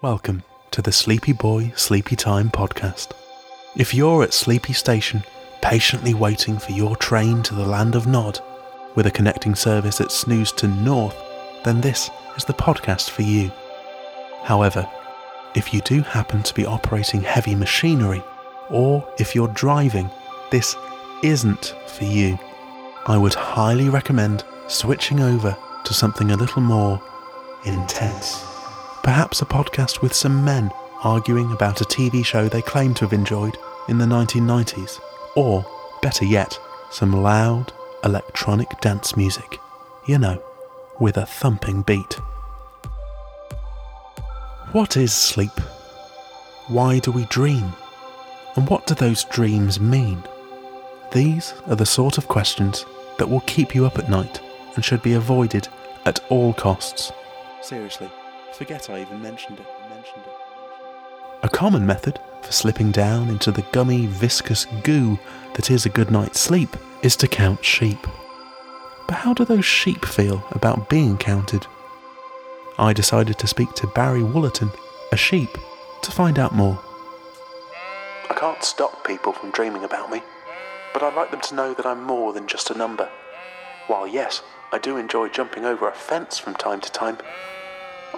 Welcome to the Sleepy Boy Sleepy Time podcast. If you're at Sleepy Station, patiently waiting for your train to the land of Nod, with a connecting service that at to North, then this is the podcast for you. However, if you do happen to be operating heavy machinery, or if you're driving, this isn't for you. I would highly recommend switching over to something a little more intense. Perhaps a podcast with some men arguing about a TV show they claim to have enjoyed in the 1990s. Or, better yet, some loud electronic dance music. You know, with a thumping beat. What is sleep? Why do we dream? And what do those dreams mean? These are the sort of questions that will keep you up at night and should be avoided at all costs. Seriously, forget I even mentioned it. Mentioned it. A common method for slipping down into the gummy, viscous goo that is a good night's sleep is to count sheep. But how do those sheep feel about being counted? I decided to speak to Barry Woollerton, a sheep, to find out more. I can't stop people from dreaming about me, but I'd like them to know that I'm more than just a number. While yes, I do enjoy jumping over a fence from time to time,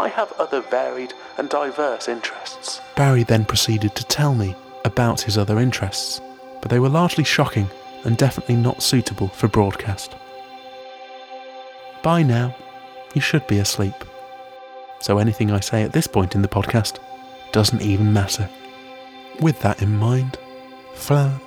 I have other varied and diverse interests. Barry then proceeded to tell me about his other interests, but they were largely shocking and definitely not suitable for broadcast. By now, you should be asleep. So anything I say at this point in the podcast doesn't even matter. With that in mind, fla.